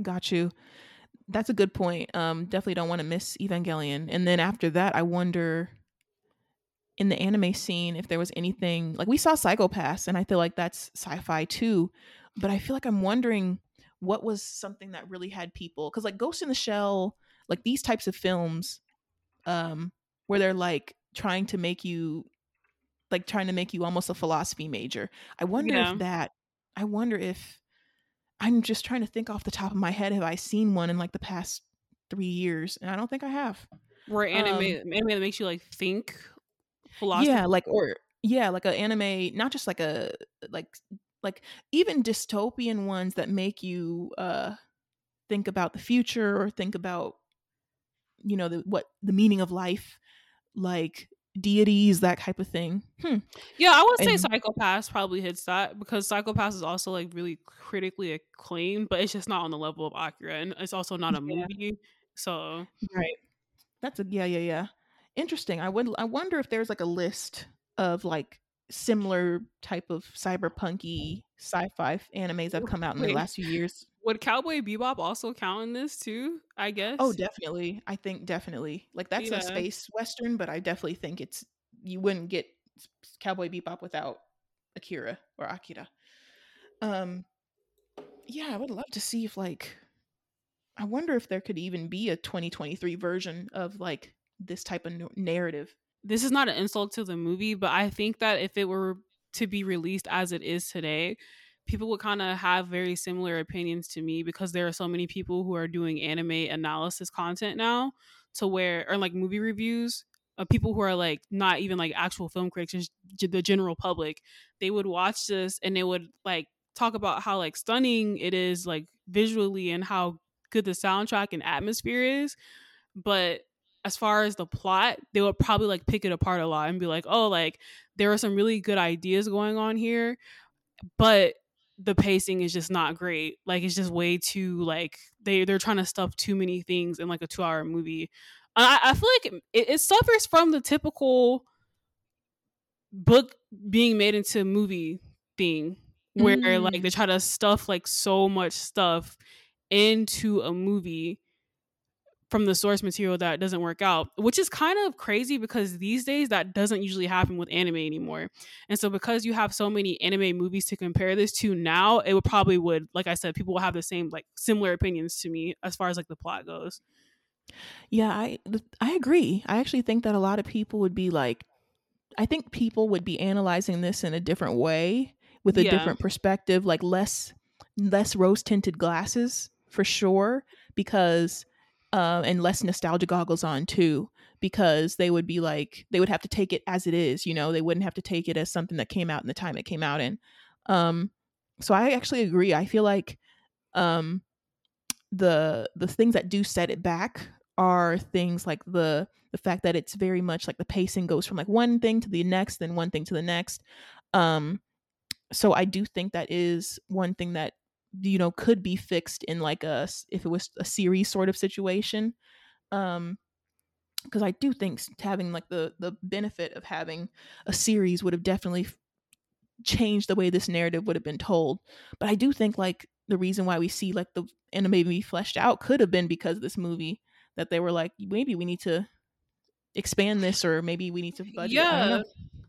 Got you. That's a good point. Um, definitely don't want to miss Evangelion. And then after that, I wonder in the anime scene if there was anything like we saw Psycho-Pass, and I feel like that's sci-fi too. But I feel like I'm wondering what was something that really had people because like Ghost in the Shell, like these types of films, um, where they're like trying to make you like trying to make you almost a philosophy major. I wonder yeah. if that I wonder if I'm just trying to think off the top of my head have I seen one in like the past 3 years and I don't think I have. Where anime um, anime that makes you like think philosophy. Yeah, like or yeah, like an anime, not just like a like like even dystopian ones that make you uh think about the future or think about you know the what the meaning of life like deities that type of thing hmm. yeah i would say and, Psycho-Pass probably hits that because Psycho-Pass is also like really critically acclaimed but it's just not on the level of akira and it's also not a movie so right that's a yeah yeah yeah interesting. I would I wonder if there's like a list of like similar type of cyberpunky sci-fi animes that have come out in Wait, the last few years. Would Cowboy Bebop also count in this too? I guess. Oh, definitely. I think definitely. Like that's yeah. a space western, but I definitely think it's you wouldn't get Cowboy Bebop without Akira or Akira. Um yeah, I would love to see if like I wonder if there could even be a 2023 version of like this type of narrative. This is not an insult to the movie, but I think that if it were to be released as it is today, people would kind of have very similar opinions to me because there are so many people who are doing anime analysis content now to where or like movie reviews of people who are like not even like actual film critics just the general public. They would watch this and they would like talk about how like stunning it is like visually and how good the soundtrack and atmosphere is. But as far as the plot, they would probably like pick it apart a lot and be like, "Oh, like there are some really good ideas going on here, but the pacing is just not great. Like it's just way too like they they're trying to stuff too many things in like a two hour movie. I, I feel like it, it suffers from the typical book being made into a movie thing where mm. like they try to stuff like so much stuff into a movie from the source material that doesn't work out, which is kind of crazy because these days that doesn't usually happen with anime anymore. And so because you have so many anime movies to compare this to now, it would probably would, like I said, people will have the same like similar opinions to me as far as like the plot goes. Yeah, I I agree. I actually think that a lot of people would be like I think people would be analyzing this in a different way with a yeah. different perspective, like less less rose tinted glasses for sure because uh, and less nostalgia goggles on too because they would be like they would have to take it as it is you know? They wouldn't have to take it as something that came out in the time it came out in. Um so i actually agree. I feel like um the the things that do set it back are things like the the fact that it's very much like the pacing goes from like one thing to the next then one thing to the next. Um so i do think that is one thing that you know could be fixed in like a if it was a series sort of situation um because i do think having like the the benefit of having a series would have definitely changed the way this narrative would have been told. But I do think like the reason why we see like the anime be fleshed out could have been because this movie that they were like maybe we need to expand this or maybe we need to budget. Yeah,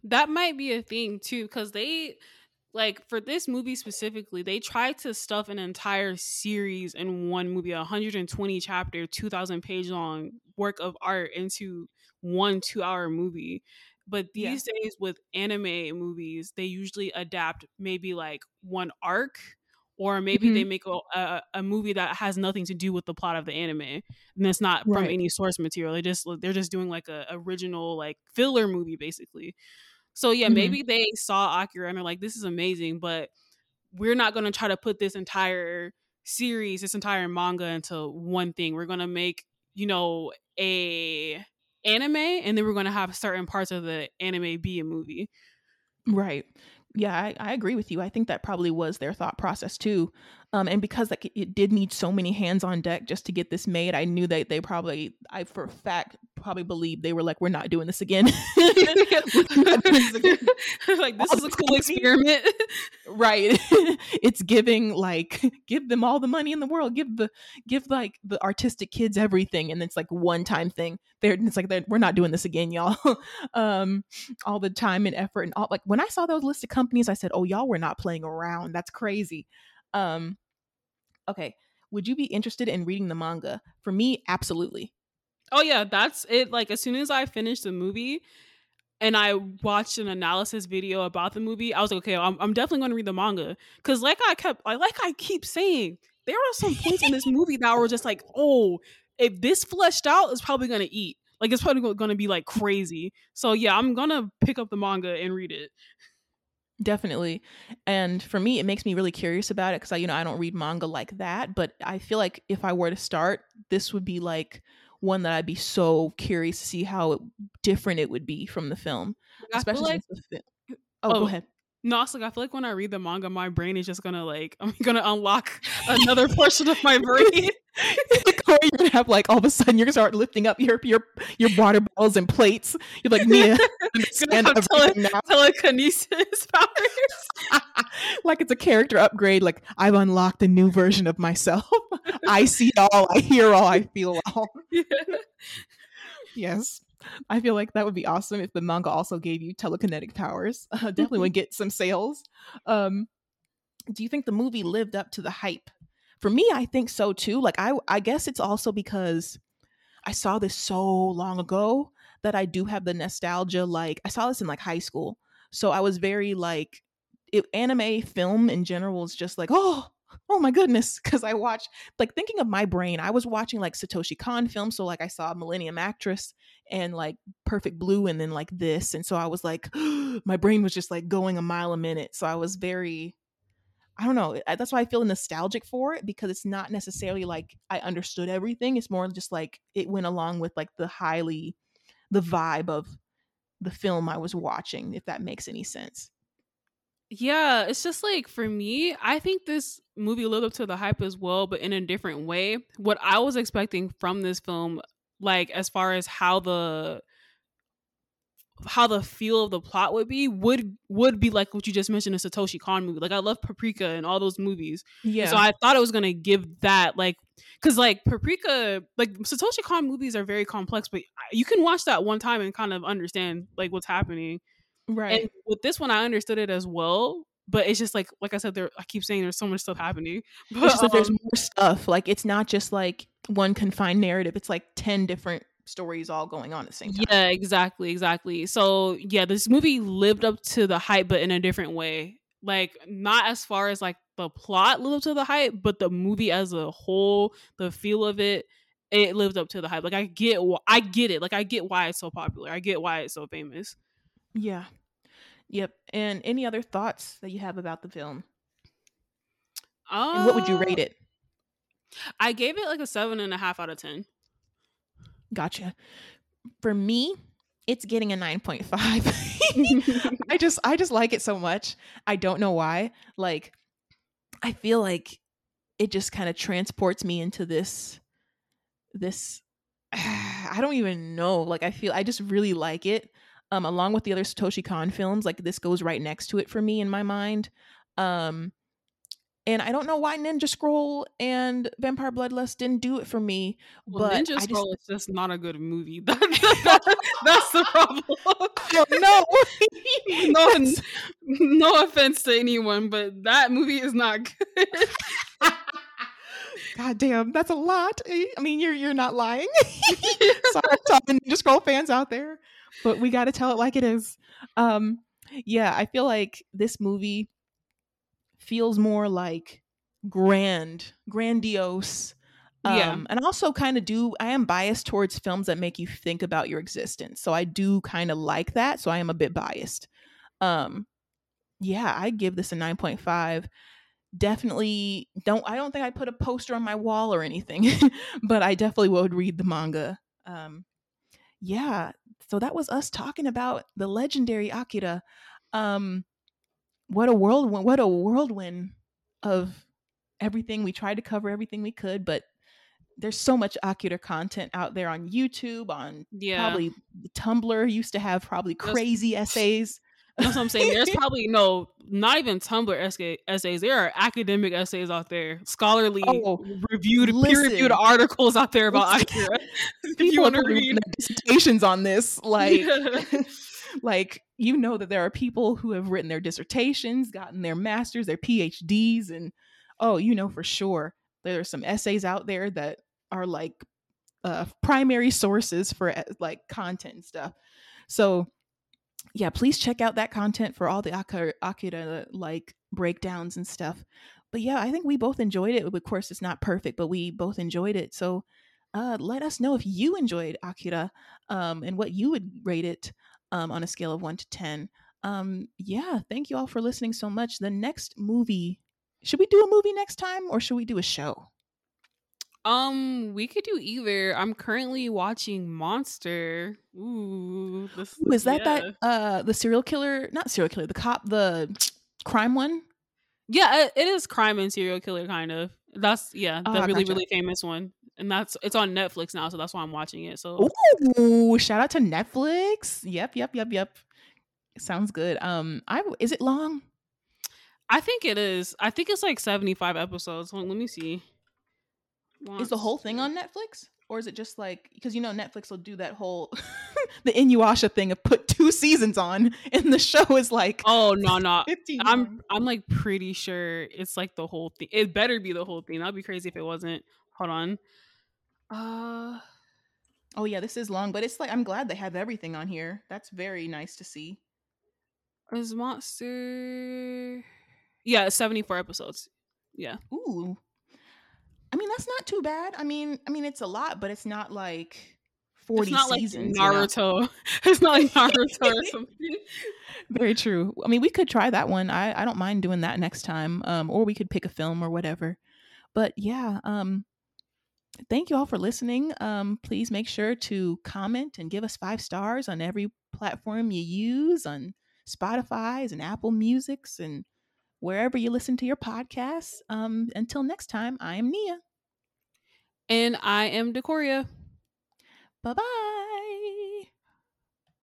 that might be a thing too because they like for this movie specifically they tried to stuff an entire series in one movie 120 chapter 2000 page long work of art into one two hour movie but these yeah. days with anime movies they usually adapt maybe like one arc or maybe mm-hmm. they make a, a, a, movie that has nothing to do with the plot of the anime and it's not right. from any source material they just they're just doing like a original like filler movie basically so yeah, mm-hmm. maybe they saw Akira and they're like, this is amazing, but we're not going to try to put this entire series, this entire manga into one thing. We're going to make, you know, a anime and then we're going to have certain parts of the anime be a movie. Right. Yeah, I, I, agree with you. I think that probably was their thought process too. Um, and because like it did need so many hands on deck just to get this made, I knew that they probably, I for a fact probably believed they were like, we're not doing this again. like this is a cool experiment, right? it's giving like give them all the money in the world, give the give like the artistic kids everything, and it's like one time thing. They're it's like we're not doing this again, y'all. um, all the time and effort and all like when I saw those listed companies, I said, oh y'all, we're not playing around. That's crazy. Um, okay. Would you be interested in reading the manga? For me, absolutely. Oh yeah, that's it. Like as soon as I finished the movie and I watched an analysis video about the movie, I was like, okay, I'm, I'm definitely going to read the manga because, like I kept, like, I keep saying, there are some points in this movie that were just like, oh, if this fleshed out, it's probably going to eat. Like it's probably going to be like crazy. So yeah, I'm gonna pick up the manga and read it. Definitely. And for me, it makes me really curious about it because I, you know, I don't read manga like that. But I feel like if I were to start, this would be like one that I'd be so curious to see how it, different it would be from the film. Especially like, the film. Oh, oh, go oh, ahead. No, it's like I feel like when I read the manga, my brain is just gonna like I'm gonna unlock another portion of my brain. Gonna have like all of a sudden you're gonna start lifting up your your your water bottles and plates. You're like Mia, understand tele- now. telekinesis powers. like it's a character upgrade. Like I've unlocked a new version of myself. I see all, I hear all, I feel all. Yeah. Yes. I feel like that would be awesome if the manga also gave you telekinetic powers. Uh, definitely would get some sales. Um, do you think the movie lived up to the hype? For me, I think so too. Like I, I guess it's also because I saw this so long ago that I do have the nostalgia. Like I saw this in like high school, so I was very like, it, anime film in general is just like, oh, oh my goodness because i watched like thinking of my brain i was watching like satoshi kon films so like i saw millennium actress and like perfect blue and then like this and so i was like my brain was just like going a mile a minute so i was very i don't know that's why i feel nostalgic for it because it's not necessarily like i understood everything it's more just like it went along with like the highly the vibe of the film i was watching if that makes any sense yeah, it's just like for me, I think this movie lived up to the hype as well, but in a different way. What I was expecting from this film, like as far as how the how the feel of the plot would be would would be like what you just mentioned a Satoshi Kon movie. Like I love Paprika and all those movies. Yeah. So I thought it was gonna give that like because like Paprika, like Satoshi Kon movies are very complex, but you can watch that one time and kind of understand like what's happening. Right. And with this one, I understood it as well. But it's just like, like I said, there. I keep saying there's so much stuff happening. But um, there's more stuff. Like it's not just like one confined narrative. It's like ten different stories all going on at the same time. Yeah, exactly, exactly. So yeah, this movie lived up to the hype, but in a different way. Like not as far as like the plot lived up to the hype, but the movie as a whole, the feel of it, it lived up to the hype. Like I get, I get it. Like I get why it's so popular. I get why it's so famous. Yeah, Yep. And any other thoughts that you have about the film? Uh, and what would you rate uh, it? I gave it like a seven and a half out of ten. Gotcha. For me, it's getting a 9.5. I just I just like it so much. I don't know why. Like I feel like it just kind of transports me into this this I don't even know. Like I feel I just really like it. um, along with the other Satoshi Kon films. Like this goes right next to it for me in my mind. Um, and I don't know why Ninja Scroll and Vampire Bloodlust didn't do it for me. Well, but Ninja I Scroll just is just not a good movie. that's the problem. no, no, no offense to anyone, but that movie is not good. God damn, that's a lot. I mean, you're you're not lying. Sorry to all the Ninja Scroll fans out there, but we got to tell it like it is. Um, yeah, I feel like this movie feels more like grand, grandiose. Um, Yeah. and also kind of do. I am biased towards films that make you think about your existence, so I do kind of like that. So I am a bit biased. Um, yeah, I give this a nine point five definitely don't i don't think i put a poster on my wall or anything but i definitely would read the manga um yeah so that was us talking about the legendary akira um what a whirlwind what a whirlwind of everything we tried to cover everything we could but there's so much Akira content out there on youtube on Yeah, probably tumblr used to have probably That's- crazy essays that's what I'm saying. There's probably no, not even Tumblr essay- essays. There are academic essays out there, scholarly, Oh, reviewed, peer-reviewed articles out there about Akira if you want to read, dissertations on this like Yeah. like you know that there are people who have written their dissertations gotten their masters their phds and oh you know for sure there are some essays out there that are like uh primary sources for uh, like content and stuff. So yeah please check out that content for all the akira, akira like breakdowns and stuff. But yeah i think we both enjoyed it. Of course it's not perfect but we both enjoyed it. So uh, let us know if you enjoyed Akira um, and what you would rate it um, on a scale of one to 10. Um, yeah, thank you all for listening so much. The next movie, should we do a movie next time or should we do a show? um, we could do either. I'm currently watching Monster. Ooh, this Ooh, is that yeah. that uh, the serial killer, not serial killer, the cop, the crime one? Yeah, it, is crime and serial killer kind of. That's yeah, Oh, the I really gotcha. really famous one, and that's it's on Netflix now, so that's why I'm watching it. So Ooh, shout out to Netflix. Yep, yep, yep, yep. Sounds good. Um, I is it long? I think it is. I think it's like 75 episodes. On, let me see. Is the whole thing on Netflix? Or is it just like because you know Netflix will do that whole the Inuyasha thing of put two seasons on and the show is like Oh no no. 15 I'm. I'm like pretty sure it's like the whole thing. It better be the whole thing. That'd be crazy if it wasn't. Hold on. Uh Oh yeah, this is long, but it's like I'm glad they have everything on here. That's very nice to see. is Monster Yeah, 74 episodes. Yeah. Ooh. I mean, that's not too bad. I mean, I mean it's a lot, but it's not like 40 It's not seasons. like you know? Naruto. it's not like Naruto or something. Very true. I mean, we could try that one. I, I don't mind doing that next time. Um, or we could pick a film or whatever. But yeah, um, thank you all for listening. Um, please make sure to comment and give us five stars on every platform you use on Spotify's and Apple Music's and wherever you listen to your podcasts. Um, until next time, I am Nia. And I am Decoria. Bye bye.